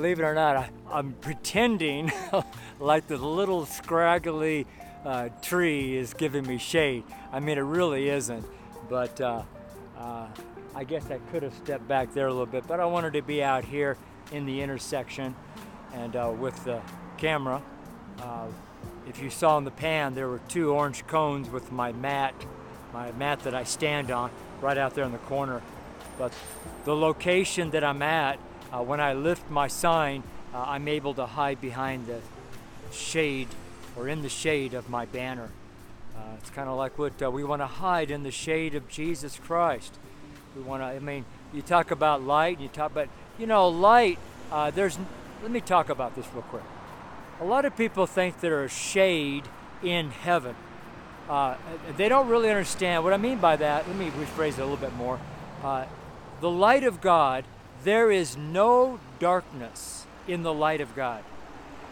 Believe it or not, I, am pretending like the little scraggly uh, tree is giving me shade. I mean, it really isn't, but uh, uh, I guess I could have stepped back there a little bit, but I wanted to be out here in the intersection and uh, with the camera. Uh, if you saw in the pan, there were two orange cones with my mat, my mat that I stand on, right out there in the corner. But the location that I'm at, uh, when I lift my sign, uh, I'm able to hide behind the shade or in the shade of my banner. Uh, it's kind of like what uh, we want to hide in the shade of Jesus Christ. We want to, I mean, you talk about light, and you talk about, you know, light, uh, there's, let me talk about this real quick. A lot of people think there's shade in heaven. Uh, they don't really understand what I mean by that. Let me rephrase it a little bit more. The light of God, there is no darkness in the light of God.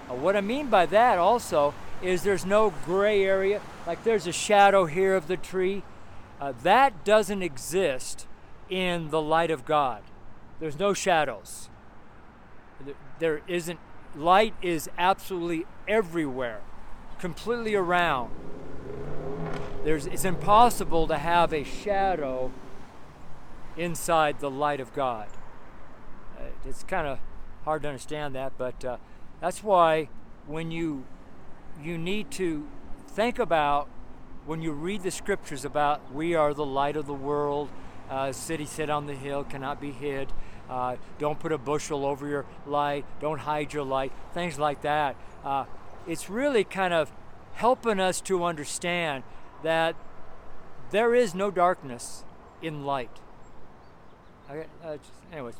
Uh, what I mean by that also is there's no gray area, like there's a shadow here of the tree. Uh, that doesn't exist in the light of God. There's no shadows. There isn't, light is absolutely everywhere, completely around. There's, it's impossible to have a shadow inside the light of God. Uh, it's kind of hard to understand that, but uh, that's why when you you need to think about when you read the scriptures about we are the light of the world, uh, city set on the hill cannot be hid. Uh, don't put a bushel over your light. Don't hide your light. Things like that. Uh, it's really kind of helping us to understand that there is no darkness in light. Okay, uh, just, anyways,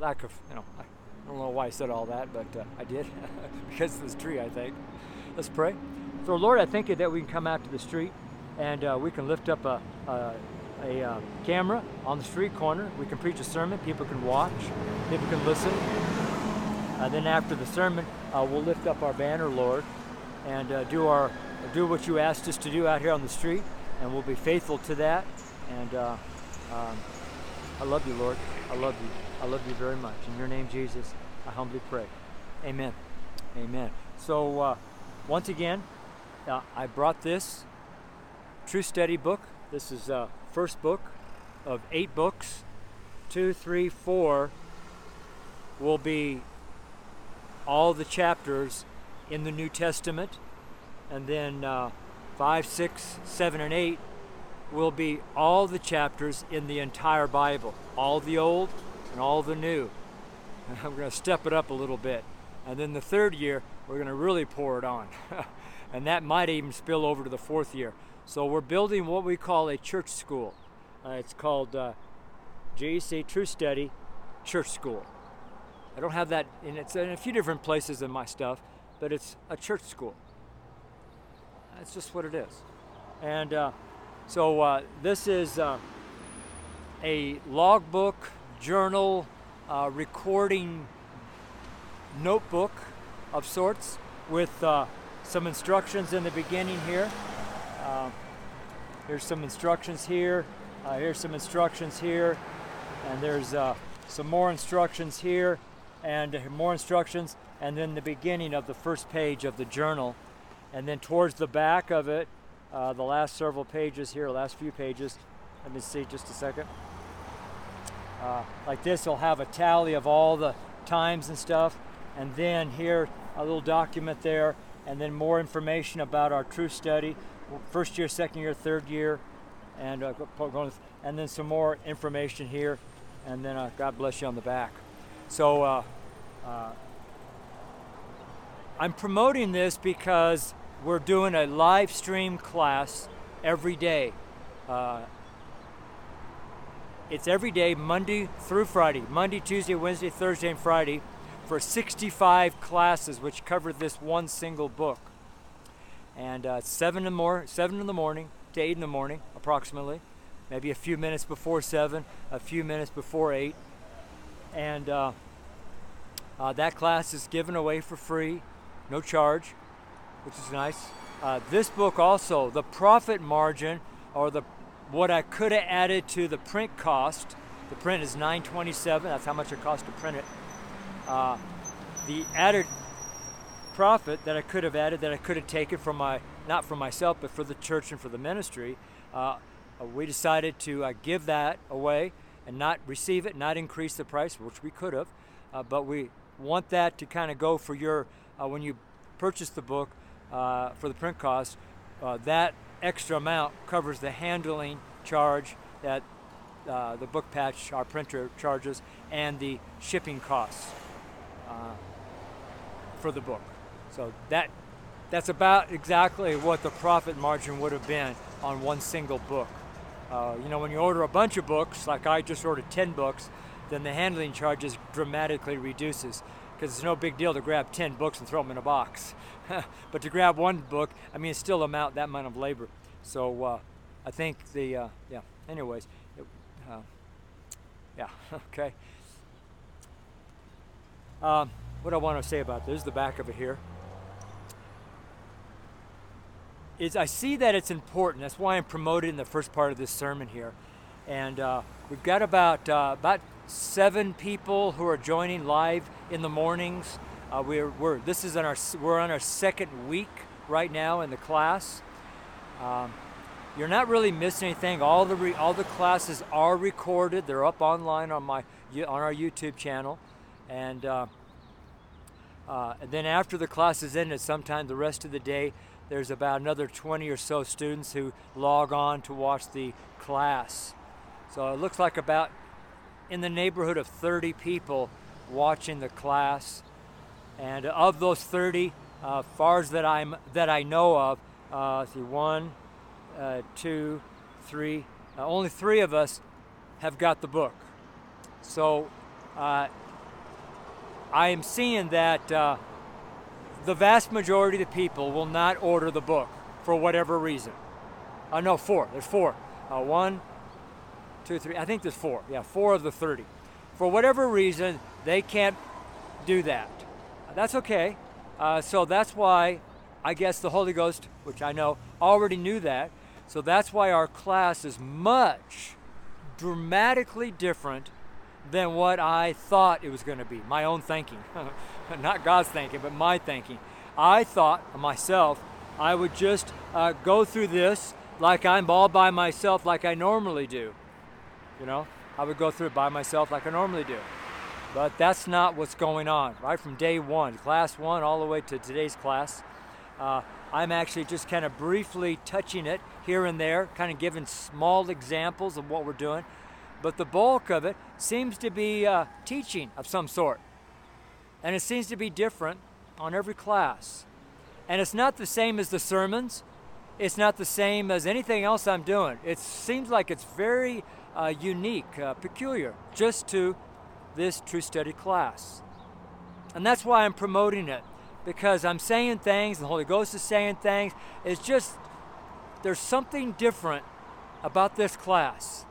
lack of, you know, I don't know why I said all that, but uh, I did because of this tree, I think. Let's pray. So, Lord, I thank you that we can come out to the street and uh, we can lift up a, a, a uh, camera on the street corner. We can preach a sermon. People can watch. People can listen. And then after the sermon, uh, we'll lift up our banner, Lord, and uh, do our do what you asked us to do out here on the street, and we'll be faithful to that. And uh, um, I love you, Lord. I love you. I love you very much. In your name, Jesus, I humbly pray. Amen. Amen. So, uh, once again, uh, I brought this True Study book. This is uh, first book of eight books. Two, three, four will be all the chapters in the New Testament and then uh, 5, 6, 7, and 8 will be all the chapters in the entire Bible, all the Old and all the New. I'm going to step it up a little bit. And then the third year, we're going to really pour it on. and that might even spill over to the fourth year. So we're building what we call a church school. Uh, it's called uh, GEC True Study Church School. I don't have that, in it's in a few different places in my stuff, but it's a church school. That's just what it is. And uh, so uh, this is uh, a logbook, journal, uh, recording notebook of sorts with uh, some instructions in the beginning here. Uh, here's some instructions here. here's some instructions here. And there's some more instructions here and more instructions. And then the beginning of the first page of the journal and then towards the back of it, uh, the last several pages here, last few pages, let me see just a second. Uh, like this, will have a tally of all the times and stuff. And then here, a little document there, and then more information about our true study, first year, second year, third year, and uh, and then some more information here, and then uh, God bless you on the back. So uh, uh, I'm promoting this because we're doing a live stream class every day. It's every day, Monday through Friday, Monday, Tuesday, Wednesday, Thursday, and Friday, for 65 classes, which cover this one single book. And uh, seven in the mor- seven in the morning to eight in the morning, approximately, maybe a few minutes before seven, a few minutes before eight, and uh, uh, that class is given away for free, no charge which is nice. Uh, this book also, the profit margin, or the what I could have added to the print cost, The print is 9.27. That's how much it costs to print it. Uh, the added profit that I could have added, that I could have taken from my, not for myself, but for the church and for the ministry, uh, uh, we decided to uh, give that away and not receive it, not increase the price, which we could have, uh, but we want that to kind of go for your, uh, when you purchase the book uh, for the print cost, that extra amount covers the handling charge that the book patch, our printer charges, and the shipping costs for the book. So that that's about exactly what the profit margin would have been on one single book. Uh, you know, when you order a bunch of books, like I just ordered 10 books, then the handling charges dramatically reduces because it's no big deal to grab 10 books and throw them in a box. but to grab one book, I mean, it's still amount that amount of labor. So uh, I think the, uh, yeah, anyways, it, uh, yeah, okay. Um, what I want to say about this is the back of it here. Is I see that it's important. That's why I'm promoting the first part of this sermon here, and uh, we've got about uh, about seven people who are joining live in the mornings. Uh, we're, we're this is on our we're on our second week right now in the class. Um, you're not really missing anything. All the re, all the classes are recorded. They're up online on my on our YouTube channel, and uh, uh, and then after the class is ended, sometime the rest of the day, there's about another 20 or so students who log on to watch the class. So it looks like about in the neighborhood of 30 people watching the class. And of those 30, uh, far as that I'm that I know of, uh, see one, uh, two, three. Uh, only three of us have got the book. So uh, I am seeing that uh, the vast majority of the people will not order the book for whatever reason. Uh, no, four. There's four. One, two, three. I think there's four. Yeah, four of the 30. For whatever reason, they can't do that. That's okay. Uh, so that's why I guess the Holy Ghost, which I know already knew that. So that's why our class is much dramatically different than what I thought it was going to be. My own thinking. Not God's thinking, but my thinking. I thought myself I would just uh, go through this like I'm all by myself, like I normally do. You know, I would go through it by myself like I normally do. But that's not what's going on, right? From day one, class one, all the way to today's class. Uh, I'm actually just kind of briefly touching it here and there, kind of giving small examples of what we're doing but the bulk of it seems to be uh, teaching of some sort. And it seems to be different on every class. And it's not the same as the sermons, it's not the same as anything else I'm doing. It seems like it's very uh, unique, uh, peculiar, just to this True Study class. And that's why I'm promoting it, because I'm saying things, the Holy Ghost is saying things. It's just, there's something different about this class.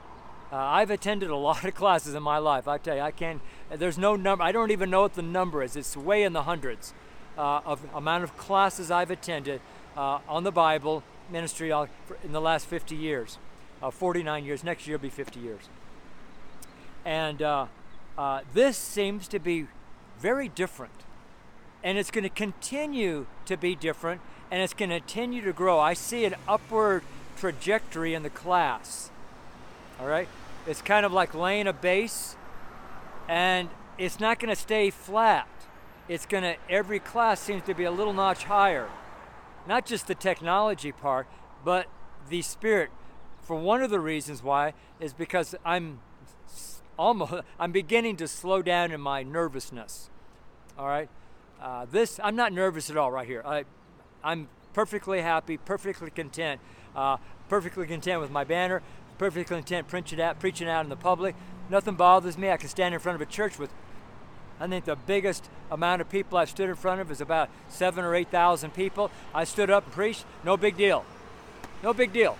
Uh, I've attended a lot of classes in my life. I tell you, I can't. There's no number. I don't even know what the number is. It's way in the hundreds uh, of amount of classes I've attended uh, on the Bible ministry in the last 50 years, uh, 49 years. Next year will be 50 years. And uh, this seems to be very different, and it's going to continue to be different, and it's going to continue to grow. I see an upward trajectory in the class all right? It's kind of like laying a base and it's not going to stay flat. It's going to, every class seems to be a little notch higher. Not just the technology part, but the spirit. For one of the reasons why is because I'm almost, I'm beginning to slow down in my nervousness. All right? Uh, this, I'm not nervous at all right here. I, I'm perfectly happy, perfectly content, uh, perfectly content with my banner, perfectly content preaching out, preaching out in the public. Nothing bothers me. I can stand in front of a church with, I think the biggest amount of people I've stood in front of is about seven or 8,000 people. I stood up and preached, no big deal. No big deal.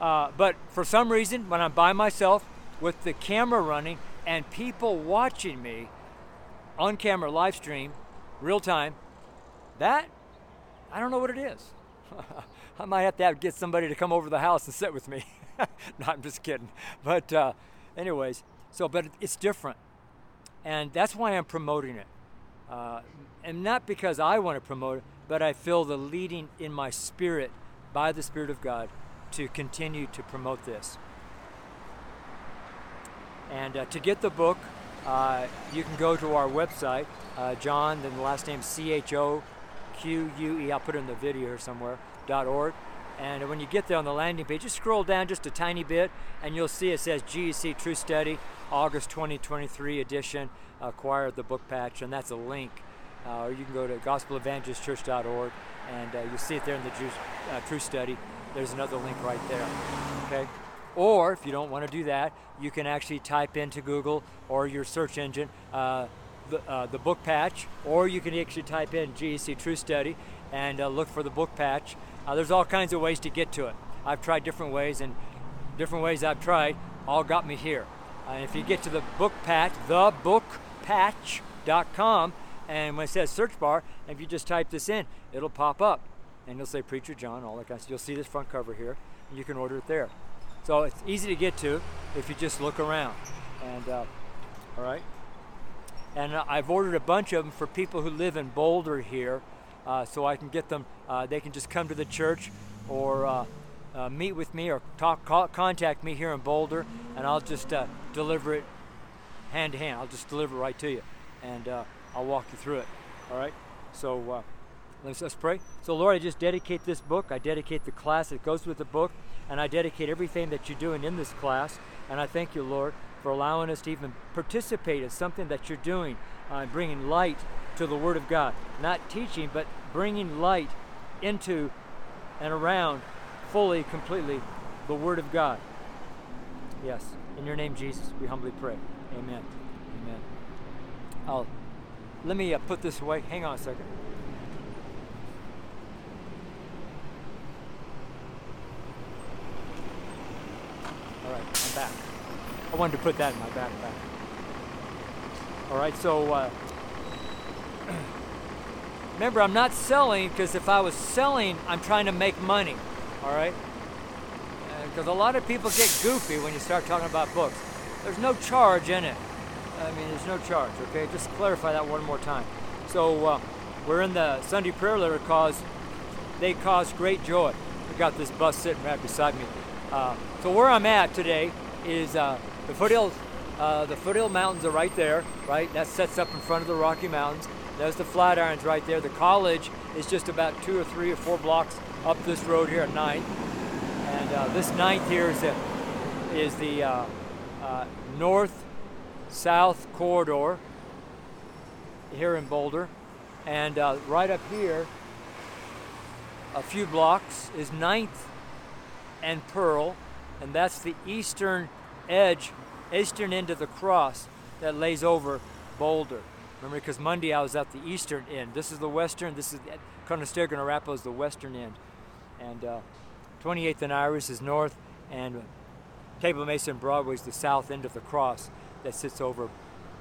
Uh, but for some reason, when I'm by myself with the camera running and people watching me on camera live stream, real time, that, I don't know what it is. I might have to have, get somebody to come over to the house and sit with me. no, I'm just kidding. But, uh, anyways, So, but it's different. And that's why I'm promoting it. Uh, and not because I want to promote it, but I feel the leading in my spirit by the Spirit of God to continue to promote this. And uh, to get the book, uh, you can go to our website, uh, John, then the last name C H O Q U E. I'll put it in the video here somewhere. dot org. And when you get there on the landing page, just scroll down just a tiny bit, and you'll see it says GEC True Study, August 2023 edition, acquire the book patch, and that's a link. Uh, or you can go to gospelevangelistchurch.org, and uh, you'll see it there in the uh, True Study. There's another link right there. Okay. Or if you don't want to do that, you can actually type into Google or your search engine uh, the, uh, the book patch, or you can actually type in GEC True Study and uh, look for the book patch. Uh, there's all kinds of ways to get to it. I've tried different ways, and different ways I've tried all got me here. Uh, if you get to the book patch, thebookpatch.com, and when it says search bar, if you just type this in, it'll pop up, and you'll say Preacher John, all that kind of stuff. You'll see this front cover here, and you can order it there. So it's easy to get to if you just look around. And uh, all right. And uh, I've ordered a bunch of them for people who live in Boulder here, uh, so I can get them. Uh, they can just come to the church or uh, uh, meet with me or talk, call, contact me here in Boulder, and I'll just deliver it hand to hand. I'll just deliver it right to you, and I'll walk you through it. All right. So let's, let's pray. So Lord, I just dedicate this book. I dedicate the class that goes with the book. And I dedicate everything that you're doing in this class. And I thank you, Lord, for allowing us to even participate in something that you're doing, uh, bringing light to the Word of God. Not teaching, but bringing light into and around fully, completely the Word of God. Yes. In your name, Jesus, we humbly pray. Amen. Amen. I'll, let me uh, put this away. Hang on a second. All right, I'm back. I wanted to put that in my backpack. All right, so uh, remember, I'm not selling because if I was selling, I'm trying to make money. All right, because uh, a lot of people get goofy when you start talking about books. There's no charge in it. I mean, there's no charge. Okay, just clarify that one more time. So uh, we're in the Sunday prayer letter cause they cause great joy. We got this bus sitting right beside me. Uh, so where I'm at today is uh, the foothills. Uh, the foothill mountains are right there, right? That sets up in front of the Rocky Mountains. There's the Flatirons right there. The college is just about two or three or four blocks up this road here at Ninth. And uh, this Ninth here is the, is the uh, uh, north-south corridor here in Boulder. And right up here, a few blocks, is Ninth and Pearl, and that's the eastern edge, eastern end of the cross that lays over Boulder. Remember, because Monday I was at the eastern end. This is the western. This is Conestoga and Arapahoe is the western end, and uh, 28th and Iris is north, and Table Mesa and Broadway is the south end of the cross that sits over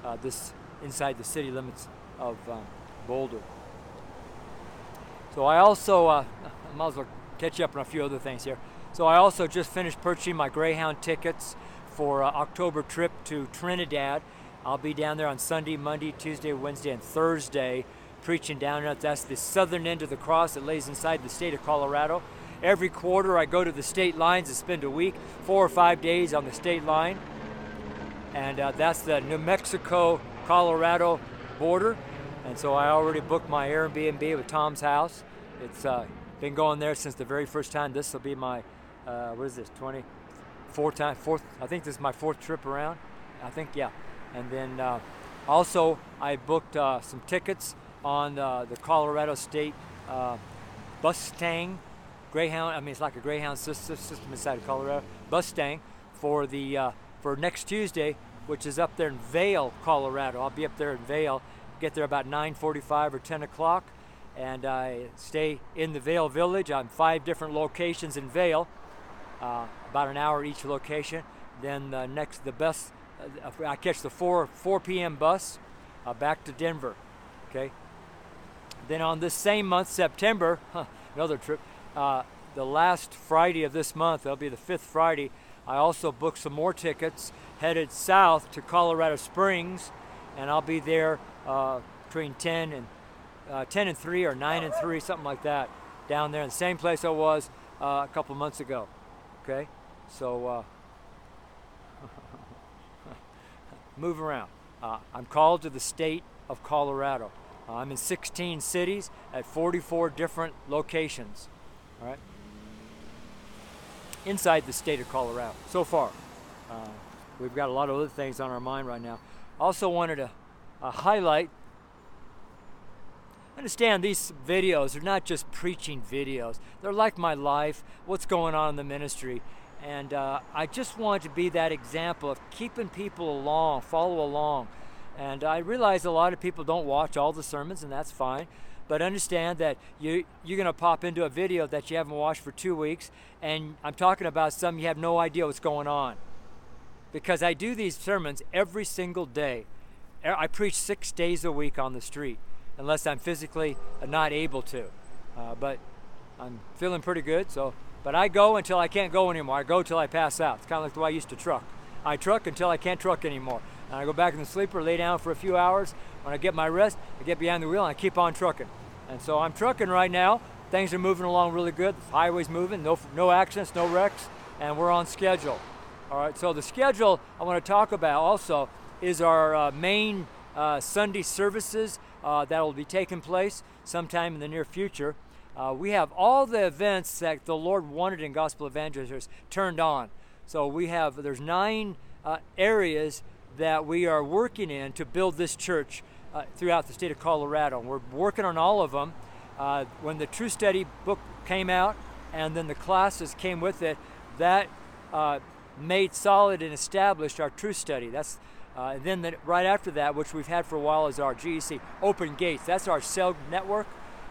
uh, this inside the city limits of um, Boulder. So I also uh, I might as well catch up on a few other things here. So I also just finished purchasing my Greyhound tickets for uh, October trip to Trinidad. I'll be down there on Sunday, Monday, Tuesday, Wednesday, and Thursday preaching down there. That's the southern end of the cross that lays inside the state of Colorado. Every quarter I go to the state lines and spend a week, four or five days on the state line. And uh, that's the New Mexico Colorado border. And so I already booked my Airbnb with Tom's house. It's uh, been going there since the very first time. This will be my uh, what is this, 20, four time, fourth, I think this is my fourth trip around. I think, yeah. And then uh, also, I booked uh, some tickets on the Colorado State uh, Bustang Greyhound. I mean, it's like a Greyhound system, inside of Colorado. Bustang for the uh, for next Tuesday, which is up there in Vail, Colorado. I'll be up there in Vail. Get there about 9:45 or 10 o'clock, and I stay in the Vail Village I'm five different locations in Vail uh, about an hour each location. Then the next, the bus, uh, I catch the 4 4 p.m. bus uh, back to Denver. Okay. Then on this same month, September, huh, another trip. Uh, the last Friday of this month, that'll be the fifth Friday. I also booked some more tickets headed south to Colorado Springs, and I'll be there uh, between 10 and uh, 10 and 3 or 9 and 3, something like that, down there in the same place I was uh, a couple months ago. Okay, so uh, move around. Uh, I'm called to the state of Colorado. Uh, I'm in 16 cities at 44 different locations. All right, inside the state of Colorado so far. Uh, we've got a lot of other things on our mind right now. Also wanted to uh, highlight understand these videos are not just preaching videos. They're like my life what's going on in the ministry. And uh, i just want to be that example of keeping people along follow along. And i realize a lot of people don't watch all the sermons and that's fine. But understand that you, you're going to pop into a video that you haven't watched for two weeks and i'm talking about something you have no idea what's going on. Because i do these sermons every single day. I preach six days a week on the street unless I'm physically not able to. Uh, but I'm feeling pretty good. So, but I go until I can't go anymore. I go till I pass out. It's kind of like the way I used to truck. I truck until I can't truck anymore. And I go back in the sleeper, lay down for a few hours. When I get my rest, I get behind the wheel and I keep on trucking. And so I'm trucking right now. Things are moving along really good. The highway's moving. No, no accidents, no wrecks, and we're on schedule. All right. So the schedule I want to talk about also is our uh, main uh, Sunday services uh, that will be taking place sometime in the near future. Uh, we have all the events that the Lord wanted in gospel Evangelists turned on. So we have there's nine uh, areas that we are working in to build this church uh, throughout the state of Colorado. We're working on all of them. Uh, when the True Study book came out, and then the classes came with it, that uh, made solid and established our True Study. That's uh, and then the, right after that, which we've had for a while, is our GEC Open Gates. That's our cell network,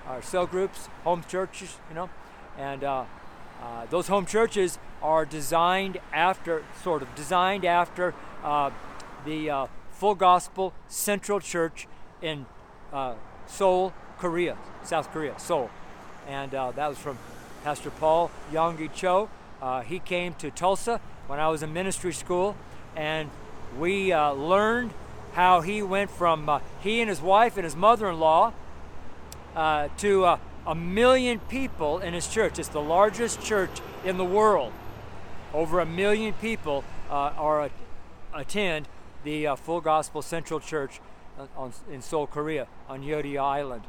our cell groups, home churches, you know. And uh, uh, those home churches are designed after, sort of designed after uh, the uh, Full Gospel Central Church in uh, Seoul, Korea, South Korea, Seoul. And that was from Pastor Paul Yonggi Cho. he came to Tulsa when I was in ministry school and we uh, learned how he went from uh, he and his wife and his mother-in-law uh, to uh, a million people in his church. It's the largest church in the world. Over a million people uh, are attend the uh, Full Gospel Central Church on, in Seoul, Korea, on Yoidio Island,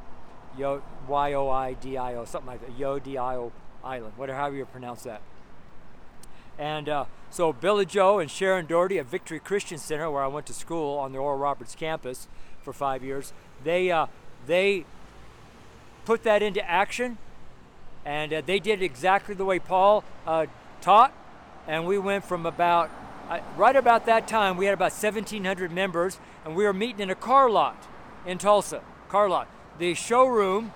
Yo, Y-O-I-D-I-O, something like that, Yoidio Island, whatever you pronounce that. And uh, so Billy Joe and Sharon Daugherty at Victory Christian Center, where I went to school on the Oral Roberts campus for five years, they uh, they put that into action, and uh, they did exactly the way Paul uh, taught. And we went from about right about that time we had about 1,700 members, and we were meeting in a car lot in Tulsa. Car lot. The showroom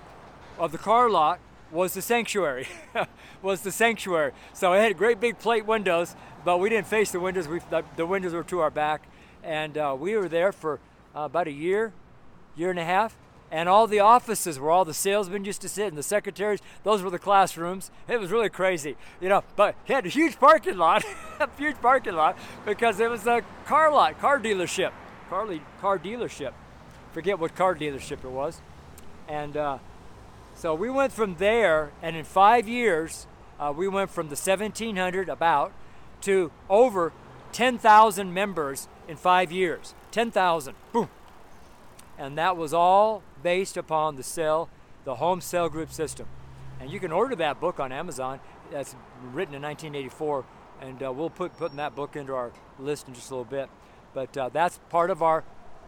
of the car lot was the sanctuary. was the sanctuary. So it had great big plate windows, but we didn't face the windows. We, the, the windows were to our back, and uh, we were there for uh, about a year, year and a half. And all the offices where all the salesmen used to sit and the secretaries, those were the classrooms. It was really crazy, you know. But he had a huge parking lot, a huge parking lot, because it was a car lot, car dealership, car, car dealership. Forget what car dealership it was. And uh, so we went from there, and in five years, uh, we went from the 1700 about to over 10,000 members in five years. 10,000, boom. And that was all based upon the cell, the home cell group system. And you can order that book on Amazon. That's written in 1984, and uh, we'll put putting that book into our list in just a little bit. But uh, that's part of our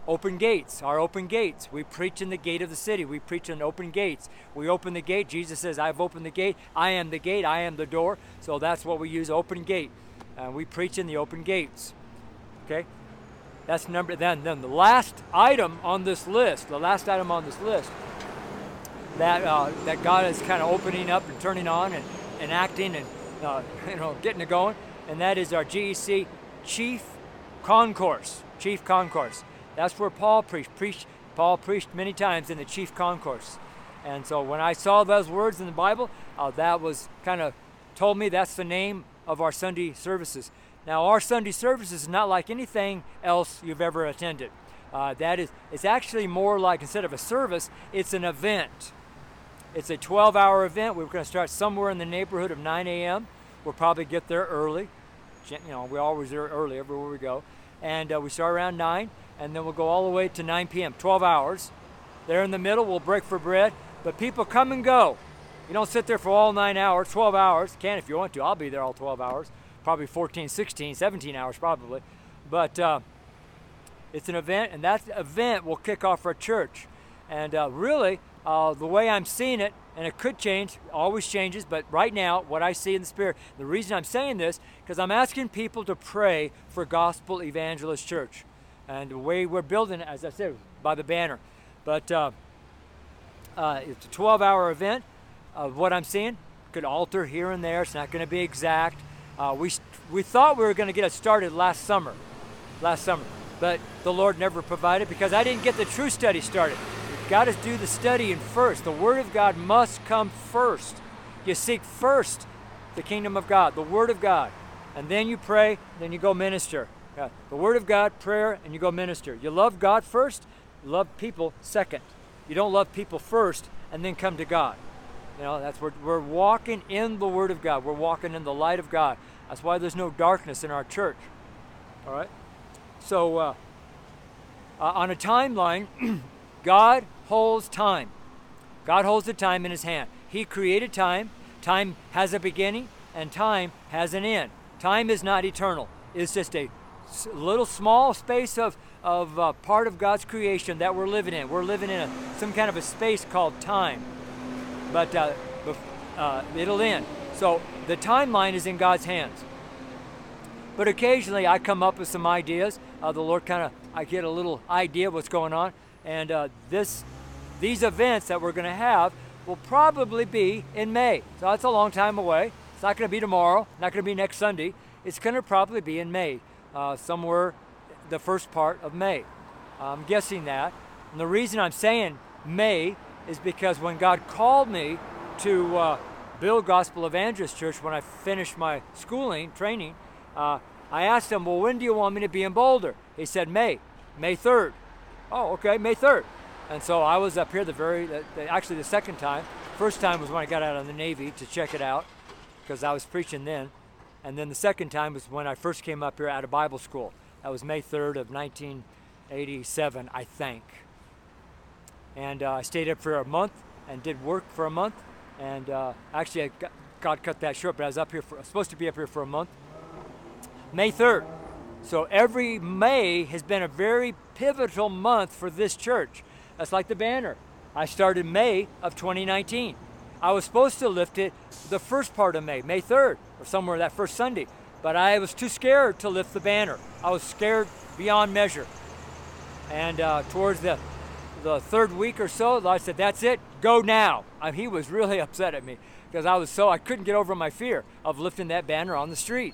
open gates, our open gates. We preach in the gate of the city. We preach in open gates. We open the gate. Jesus says, I've opened the gate. I am the gate. I am the door. So that's what we use, open gate. And we preach in the open gates. Okay? That's number then then the last item on this list, the last item on this list that uh, that God is kind of opening up and turning on and, and acting and uh, you know getting it going, and that is our GEC Chief Concourse. Chief Concourse. That's where Paul preached. preached. Paul preached many times in the chief concourse. And so when I saw those words in the Bible, uh, that was kind of told me that's the name of our Sunday services. Now, our Sunday service is not like anything else you've ever attended. Uh, that is, it's actually more like instead of a service, it's an event. It's a 12 hour event. We're going to start somewhere in the neighborhood of 9 a.m. We'll probably get there early. You know, we always are early everywhere we go. And uh, we start around 9, and then we'll go all the way to 9 p.m., 12 hours. There in the middle, we'll break for bread. But people come and go. You don't sit there for all nine hours, 12 hours. Can if you want to. I'll be there all 12 hours. Probably 14, 16, 17 hours, probably. But uh, it's an event, and that event will kick off our church. And uh, really, uh, the way I'm seeing it, and it could change, always changes, but right now, what I see in the Spirit, the reason I'm saying this, because I'm asking people to pray for Gospel Evangelist Church. And the way we're building it, as I said, by the banner. But uh, uh, it's a 12 hour event. Uh, what I'm seeing could alter here and there. It's not going to be exact. Uh, we, we thought we were going to get it started last summer. Last summer. But the Lord never provided because I didn't get the true study started. You've got to do the studying first. The Word of God must come first. You seek first the kingdom of God, the Word of God. And then you pray, then you go minister. Yeah. The Word of God, prayer, and you go minister. You love God first, love people second. You don't love people first and then come to God. You know, that's where we're walking in the Word of God. We're walking in the light of God. That's why there's no darkness in our church. All right? So, uh, uh, on a timeline, God holds time. God holds the time in His hand. He created time. Time has a beginning, and time has an end. Time is not eternal. It's just a little small space of of uh, part of God's creation that we're living in. We're living in a, some kind of a space called time, but uh, uh, it'll end. So the timeline is in God's hands. But occasionally I come up with some ideas. Uh, the Lord kind of, I get a little idea of what's going on, and uh, this, these events that we're going to have will probably be in May. So that's a long time away. It's not going to be tomorrow. Not going to be next Sunday. It's going to probably be in May, uh, somewhere the first part of May. I'm guessing that. And the reason I'm saying May is because when God called me to uh, build Gospel Evangelist Church when I finished my schooling, training, uh, I asked him, Well, when do you want me to be in Boulder? He said, May, May 3rd. Oh, okay, May 3rd. And so I was up here the very, the, the, actually the second time. First time was when I got out of the Navy to check it out because I was preaching then. And then the second time was when I first came up here out of Bible school. That was May 3rd of 1987, I think. And uh, I stayed up for a month and did work for a month. And uh, actually, I got, God cut that short, but I was up here for, supposed to be up here for a month. May 3rd. So every May has been a very pivotal month for this church. That's like the banner. I started May of 2019. I was supposed to lift it the first part of May, May 3rd, or somewhere that first Sunday. But I was too scared to lift the banner. I was scared beyond measure. And uh, towards the, the third week or so, I said, That's it, go now. I mean, he was really upset at me because I was so, I couldn't get over my fear of lifting that banner on the street.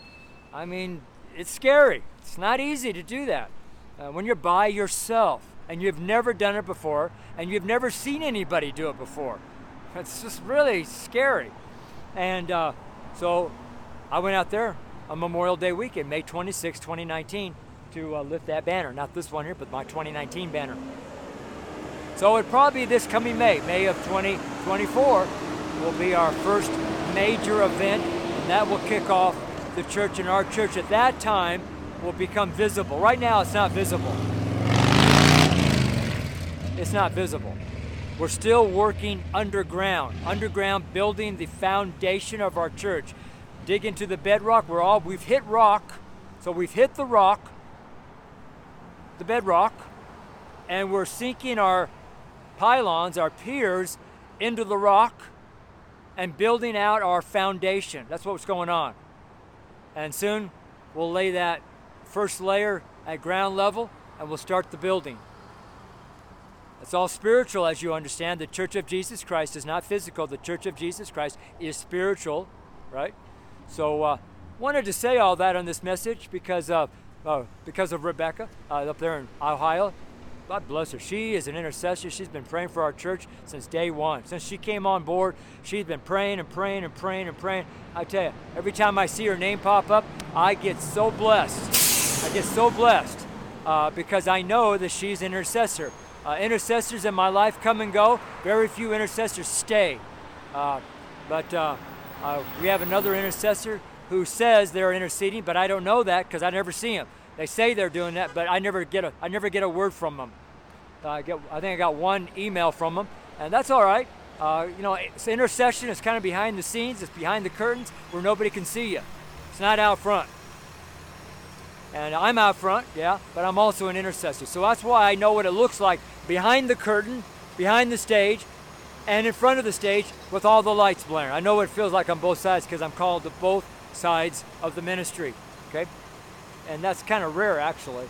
I mean, it's scary. It's not easy to do that. Uh, when you're by yourself and you've never done it before and you've never seen anybody do it before, it's just really scary. And uh, so I went out there on Memorial Day weekend, May 26, 2019, to uh, lift that banner. Not this one here, but my 2019 banner. So it probably this coming May, May of 2024, will be our first major event, and that will kick off the church. And our church at that time will become visible. Right now, it's not visible. It's not visible. We're still working underground, underground building the foundation of our church dig into the bedrock. We're all we've hit rock, so we've hit the rock, the bedrock, and we're sinking our pylons, our piers, into the rock and building out our foundation. That's what's going on. And soon we'll lay that first layer at ground level and we'll start the building. It's all spiritual, as you understand. The Church of Jesus Christ is not physical. The Church of Jesus Christ is spiritual, right? So uh, wanted to say all that on this message because of uh, because of Rebecca uh, up there in Ohio. God bless her. She is an intercessor. She's been praying for our church since day one. Since she came on board, she's been praying and praying and praying and praying. I tell you, every time I see her name pop up, I get so blessed. I get so blessed uh, because I know that she's an intercessor. Uh, intercessors in my life come and go. Very few intercessors stay. Uh, but uh, uh, we have another intercessor who says they're interceding, but I don't know that because I never see them. They say they're doing that, but I never get a I never get a word from them. I get I think I got one email from them, and that's all right. Uh, you know, intercession is kind of behind the scenes. It's behind the curtains where nobody can see you. It's not out front. And I'm out front, yeah, but I'm also an intercessor. So that's why I know what it looks like behind the curtain, behind the stage, and in front of the stage with all the lights blaring. I know what it feels like on both sides because I'm called to both sides of the ministry. Okay? And that's kind of rare, actually.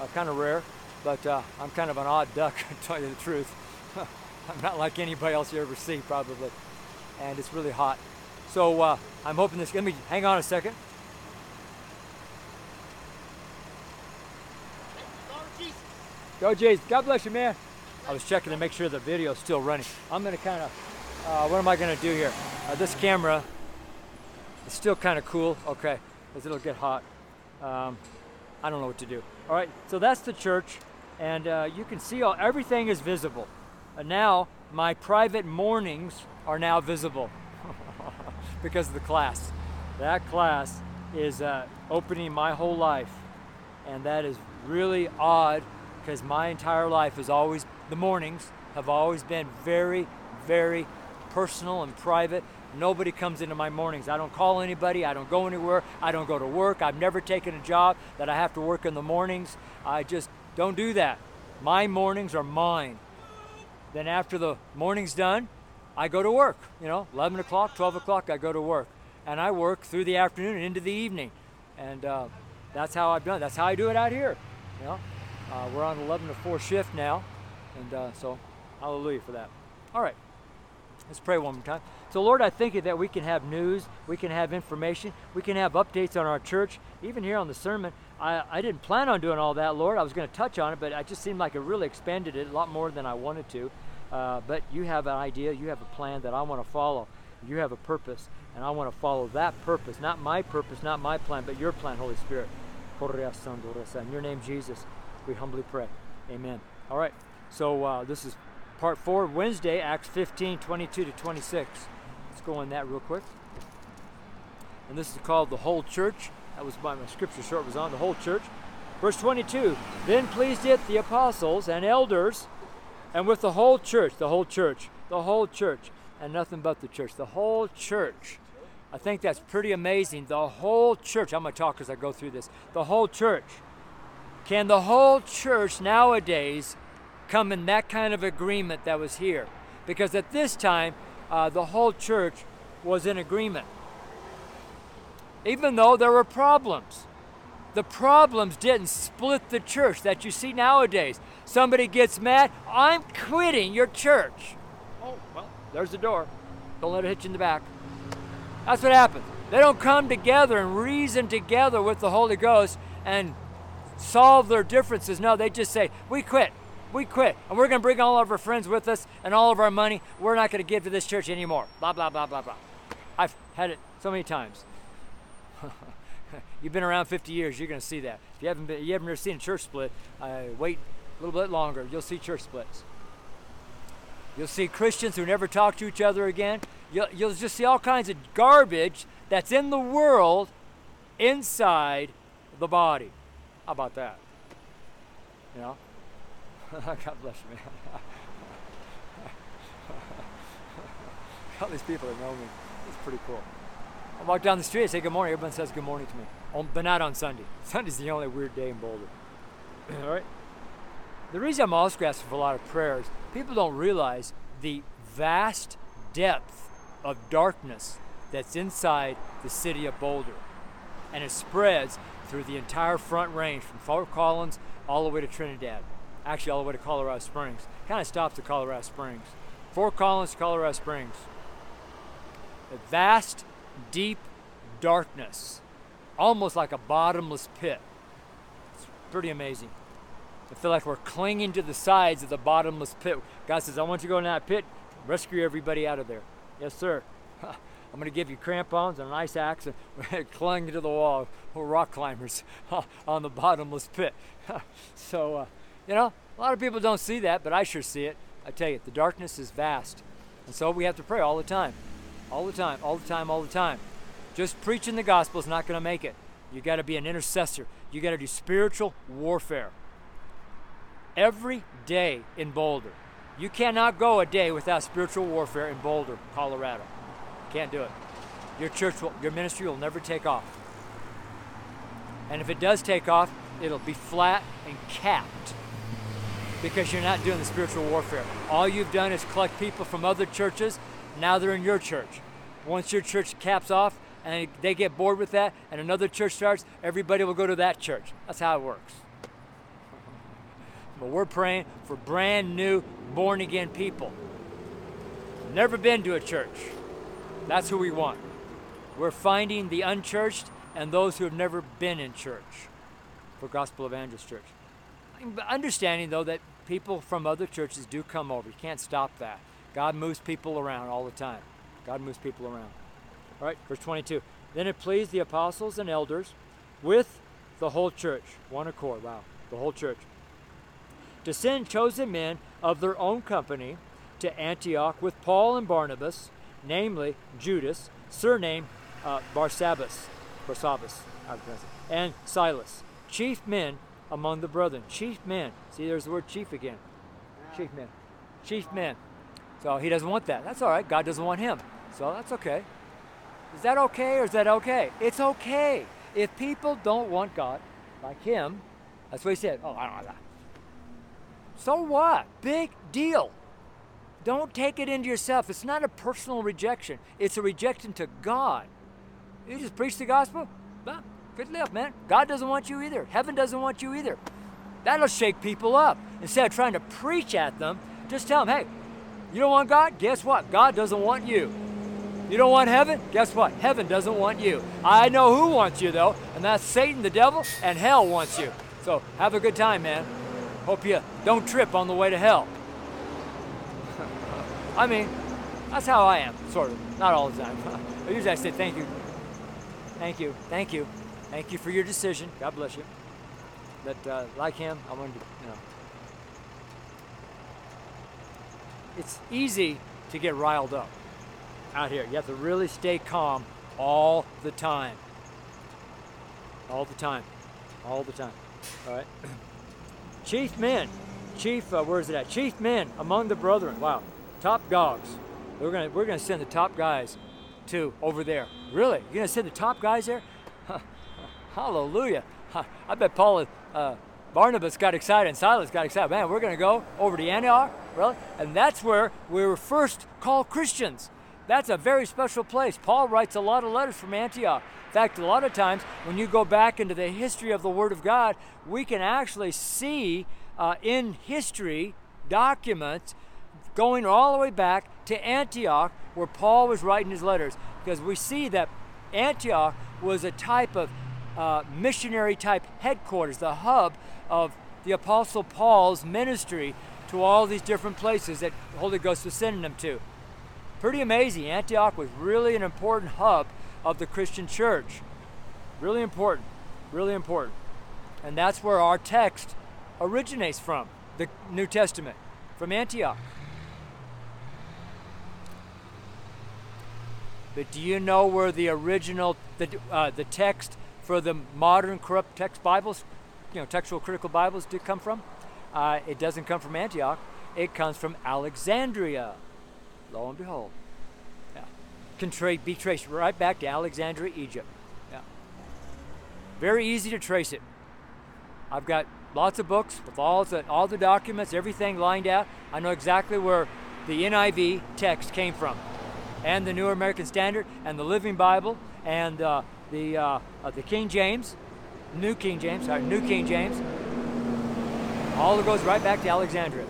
Uh, kind of rare, but uh, I'm kind of an odd duck, to tell you the truth. I'm not like anybody else you ever see, probably. And it's really hot. So uh, I'm hoping this. Let me hang on a second. Go, Jesus. God bless you, man. I was checking to make sure the video is still running. I'm to kind of, uh, what am I to do here? Uh, this camera is still kind of cool. Okay, because it'll get hot. Um, I don't know what to do. All right, so that's the church, and uh, you can see all everything is visible. And now my private mornings are now visible because of the class. That class is uh, opening my whole life, and that is really odd because my entire life has always the mornings have always been very, very personal and private. Nobody comes into my mornings. I don't call anybody. I don't go anywhere. I don't go to work. I've never taken a job that I have to work in the mornings. I just don't do that. My mornings are mine. Then after the morning's done, I go to work. You know, 11 o'clock, 12 o'clock, I go to work. And I work through the afternoon and into the evening. And uh, that's how I've done it. That's how I do it out here. You know, uh, we're on 11 to 4 shift now. And uh, so, hallelujah for that. All right, let's pray one more time. So, Lord, I thank you that we can have news, we can have information, we can have updates on our church, even here on the sermon. I, I didn't plan on doing all that, Lord. I was going to touch on it, but I just seemed like it really expanded it a lot more than I wanted to. Uh, but you have an idea, you have a plan that I want to follow. You have a purpose, and I want to follow that purpose. Not my purpose, not my plan, but your plan, Holy Spirit. In your name, Jesus, we humbly pray. Amen. All right. So uh, this is part four, Wednesday, Acts 15, 22 to 26. Let's go on that real quick. And this is called the whole church. That was my, my scripture short was on the whole church. Verse 22, then pleased it the apostles and elders, and with the whole church, the whole church, the whole church, and nothing but the church, the whole church. I think that's pretty amazing. The whole church, I'm going to talk as I go through this. The whole church. Can the whole church nowadays come in that kind of agreement that was here. Because at this time, uh, the whole church was in agreement. Even though there were problems. The problems didn't split the church that you see nowadays. Somebody gets mad, I'm quitting your church. Oh, well, there's the door. Don't let it hit you in the back. That's what happens. They don't come together and reason together with the Holy Ghost and solve their differences. No, they just say, We quit we quit and we're going to bring all of our friends with us and all of our money. We're not going to give to this church anymore. Blah, blah, blah, blah, blah. I've had it so many times. You've been around 50 years, you're going to see that. If you haven't, been, you haven't ever seen a church split, uh, wait a little bit longer. You'll see church splits. You'll see Christians who never talk to each other again. You'll, you'll just see all kinds of garbage that's in the world inside the body. How about that? You know? God bless you, man. All these people that know me. It's pretty cool. I walk down the street, I say good morning. Everyone says good morning to me. On, but not on Sunday. Sunday's the only weird day in Boulder. All right? The reason I'm also asking for a lot of prayers, people don't realize the vast depth of darkness that's inside the city of Boulder. And it spreads through the entire front range from Fort Collins all the way to Trinidad actually all the way to Colorado Springs. Kind of stops at Colorado Springs. Fort Collins, Colorado Springs. A vast, deep darkness, almost like a bottomless pit. It's pretty amazing. I feel like we're clinging to the sides of the bottomless pit. God says, I want you to go in that pit, rescue everybody out of there. Yes, sir. I'm going to give you crampons and an ice axe and cling to the wall. We're rock climbers on the bottomless pit. so, uh, you know, a lot of people don't see that, but I sure see it. I tell you, the darkness is vast. And so we have to pray all the time. All the time, all the time, all the time. Just preaching the gospel is not going to make it. You got to be an intercessor. You got to do spiritual warfare. Every day in Boulder. You cannot go a day without spiritual warfare in Boulder, Colorado. Can't do it. Your church will, your ministry will never take off. And if it does take off, it'll be flat and capped because you're not doing the spiritual warfare. All you've done is collect people from other churches. Now they're in your church. Once your church caps off and they get bored with that and another church starts, everybody will go to that church. That's how it works. But we're praying for brand new, born again people. Never been to a church. That's who we want. We're finding the unchurched and those who have never been in church for Gospel Evangelist Church. Understanding, though, that people from other churches do come over. You can't stop that. God moves people around all the time. God moves people around. All right, verse 22. Then it pleased the apostles and elders with the whole church, one accord, wow, the whole church, to send chosen men of their own company to Antioch with Paul and Barnabas, namely Judas, surname uh, Barsabbas, Barsabbas, and Silas, chief men among the brethren. Chief men. See, there's the word chief again. Chief men. Chief men. So he doesn't want that. That's all right. God doesn't want him. So that's okay. Is that okay or is that okay? It's okay. If people don't want God like him, that's what he said. Oh, I don't know that. So what? Big deal. Don't take it into yourself. It's not a personal rejection, it's a rejection to God. You just preach the gospel? Well, good luck, man. God doesn't want you either. Heaven doesn't want you either. That'll shake people up. Instead of trying to preach at them, just tell them, hey, you don't want God? Guess what? God doesn't want you. You don't want heaven? Guess what? Heaven doesn't want you. I know who wants you, though, and that's Satan, the devil, and hell wants you. So have a good time, man. Hope you don't trip on the way to hell. I mean, that's how I am, sort of. Not all the time. But usually I say thank you. Thank you. Thank you. Thank you for your decision. God bless you. But uh, like him, I wanted to, you know. It's easy to get riled up out here. You have to really stay calm all the time. All the time. All the time. All right. Chief men. Chief, uh, where is it at? Chief men among the brethren. Wow top dogs. We're gonna we're gonna send the top guys to over there. Really? You're gonna send the top guys there? Hallelujah! I bet Paul, uh, Barnabas got excited and Silas got excited. Man, we're gonna go over to Antioch, really? And that's where we were first called Christians. That's a very special place. Paul writes a lot of letters from Antioch. In fact, a lot of times when you go back into the history of the Word of God, we can actually see uh, in history documents going all the way back to Antioch, where Paul was writing his letters, because we see that Antioch was a type of uh, missionary type headquarters, the hub of the Apostle Paul's ministry to all these different places that the Holy Ghost was sending them to. Pretty amazing. Antioch was really an important hub of the Christian church. Really important. Really important. And that's where our text originates from, the New Testament, from Antioch. But do you know where the original, the, uh, the text for the modern corrupt text Bibles, you know, textual critical Bibles did come from? Uh, it doesn't come from Antioch. It comes from Alexandria. Lo and behold. Yeah. Can tra- be traced right back to Alexandria, Egypt. Yeah. Very easy to trace it. I've got lots of books with all the, all the documents, everything lined out. I know exactly where the NIV text came from and the New American Standard and the Living Bible and uh, the uh, uh, the King James, New King James, sorry, New King James. All goes right back to Alexandria.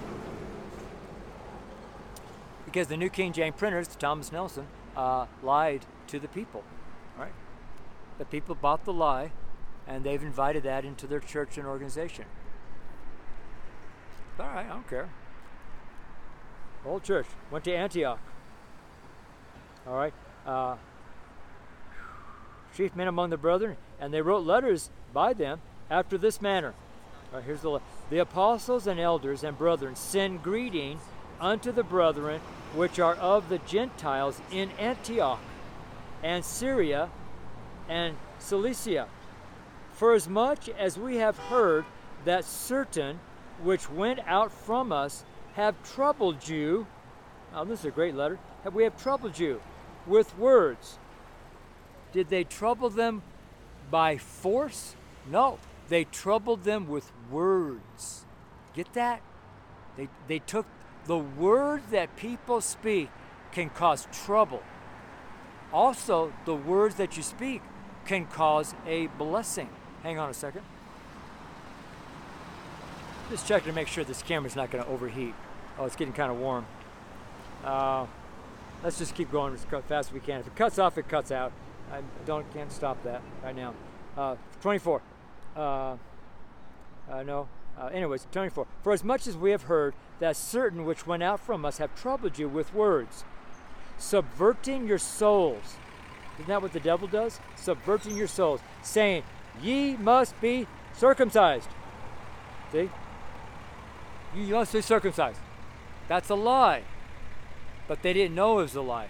Because the New King James printers, Thomas Nelson, uh, lied to the people. Right? The people bought the lie, and they've invited that into their church and organization. All right, I don't care. Old church went to Antioch. All right. Uh, chief men among the brethren, and they wrote letters by them after this manner. All right, here's the the apostles and elders and brethren send greeting unto the brethren which are of the Gentiles in Antioch and Syria and Cilicia. For as much as we have heard that certain which went out from us have troubled you. Now, this is a great letter. have We have troubled you with words. Did they trouble them by force? No, they troubled them with words. Get that? They, they took the words that people speak can cause trouble. Also, the words that you speak can cause a blessing. Hang on a second. Just checking to make sure this camera's not going to overheat. Oh, it's getting kind of warm. Uh, let's just keep going as fast as we can. If it cuts off, it cuts out. I don't can't stop that right now. Uh, 24. Uh, uh, no. Uh, anyways, 24. For as much as we have heard that certain which went out from us have troubled you with words, subverting your souls. Isn't that what the devil does? Subverting your souls, saying, Ye must be circumcised. See? You must be circumcised. That's a lie. But they didn't know it was a lie.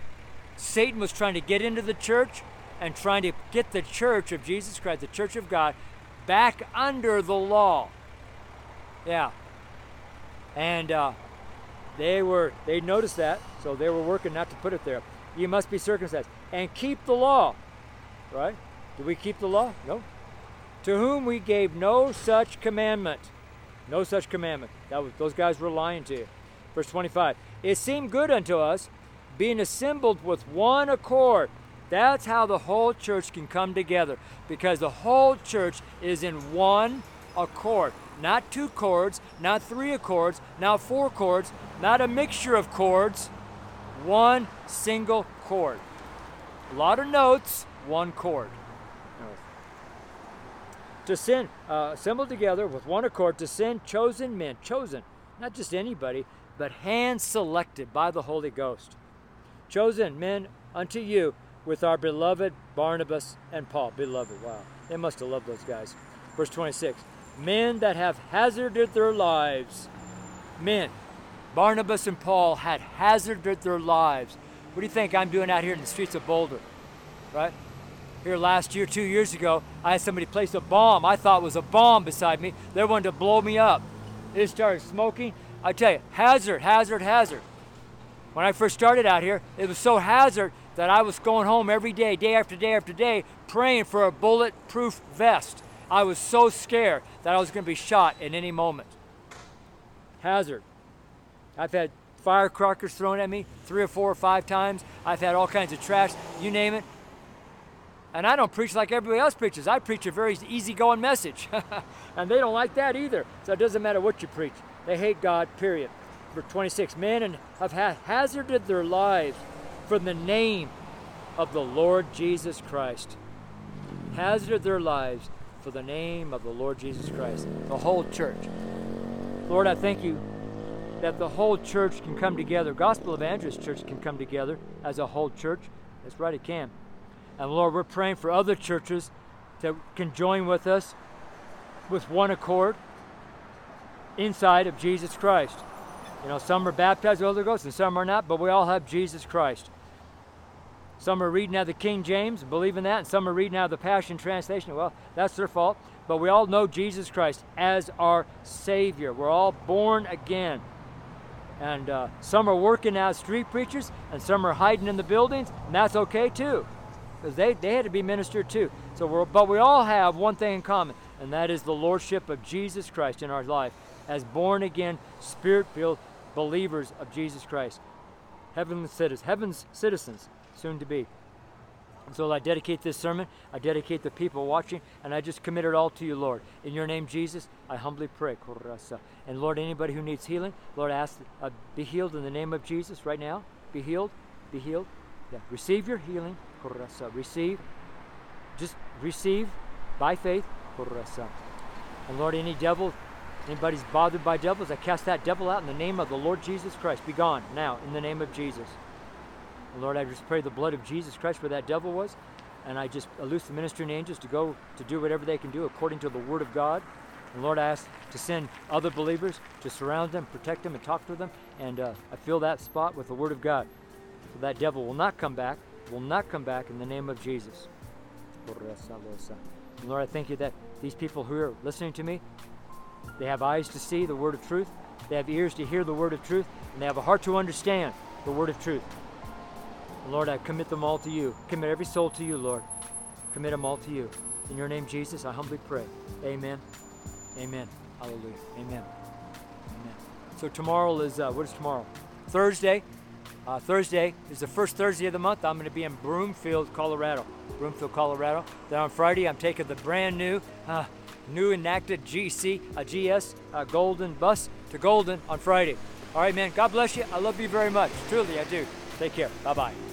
Satan was trying to get into the church and trying to get the church of Jesus Christ, the church of God, back under the law. Yeah. And uh, they were they noticed that, so they were working not to put it there. You must be circumcised and keep the law. Right? Do we keep the law? No. To whom we gave no such commandment. No such commandment. That was, those guys were lying to you. Verse 25. It seemed good unto us, being assembled with one accord. That's how the whole church can come together because the whole church is in one accord. Not two chords, not three accords, not four chords, not a mixture of chords. One single chord. A lot of notes, one chord. To send, uh, assembled together with one accord, to send chosen men, chosen, not just anybody, but hand selected by the Holy Ghost. Chosen men unto you with our beloved Barnabas and Paul. Beloved, wow. They must have loved those guys. Verse 26 Men that have hazarded their lives. Men. Barnabas and Paul had hazarded their lives. What do you think I'm doing out here in the streets of Boulder? Right? Here last year, two years ago, I had somebody place a bomb I thought was a bomb beside me. They wanted to blow me up. It started smoking. I tell you, hazard, hazard, hazard. When I first started out here, it was so hazard that I was going home every day, day after day after day, praying for a bulletproof vest. I was so scared that I was going to be shot at any moment. Hazard. I've had firecrackers thrown at me three or four or five times. I've had all kinds of trash, you name it. And I don't preach like everybody else preaches. I preach a very easygoing message. and they don't like that either. So it doesn't matter what you preach. They hate God, period. Verse 26 Men have hazarded their lives for the name of the Lord Jesus Christ. Hazarded their lives for the name of the Lord Jesus Christ. The whole church. Lord, I thank you that the whole church can come together. Gospel Evangelist Church can come together as a whole church. That's right, it can. And Lord, we're praying for other churches that can join with us with one accord inside of Jesus Christ. You know, some are baptized with the Holy Ghost and some are not, but we all have Jesus Christ. Some are reading out the King James, believing that, and some are reading out the Passion Translation. Well, that's their fault. But we all know Jesus Christ as our Savior. We're all born again. And uh, some are working as street preachers, and some are hiding in the buildings, and that's okay too, because they, they had to be ministered too. So, but we all have one thing in common, and that is the lordship of Jesus Christ in our life as born again, spirit-filled believers of Jesus Christ, heavenly citizens, heaven's citizens, soon to be. And so I dedicate this sermon, I dedicate the people watching, and I just commit it all to you, Lord. In your name, Jesus, I humbly pray. And Lord, anybody who needs healing, Lord, ask, uh, be healed in the name of Jesus right now. Be healed, be healed. Yeah. Receive your healing. Receive. Just receive by faith. And Lord, any devil Anybody's bothered by devils, I cast that devil out in the name of the Lord Jesus Christ. Be gone now in the name of Jesus. Lord, I just pray the blood of Jesus Christ where that devil was, and I just loose the ministering angels to go to do whatever they can do according to the Word of God. And Lord, I ask to send other believers to surround them, protect them, and talk to them. And uh, I fill that spot with the Word of God. So that devil will not come back, will not come back in the name of Jesus. And Lord, I thank you that these people who are listening to me, they have eyes to see the word of truth, they have ears to hear the word of truth, and they have a heart to understand the word of truth. Lord, I commit them all to you. Commit every soul to you, Lord. Commit them all to you. In your name, Jesus, I humbly pray. Amen. Amen. Hallelujah. Amen. Amen. So tomorrow is, uh, what is tomorrow? Thursday. Uh, Thursday is the first Thursday of the month. I'm going to be in Broomfield, Colorado. Broomfield, Colorado. Then on Friday, I'm taking the brand new, uh, new enacted GC, a GS, a Golden bus to Golden on Friday. All right, man. God bless you. I love you very much. Truly, I do. Take care. Bye bye.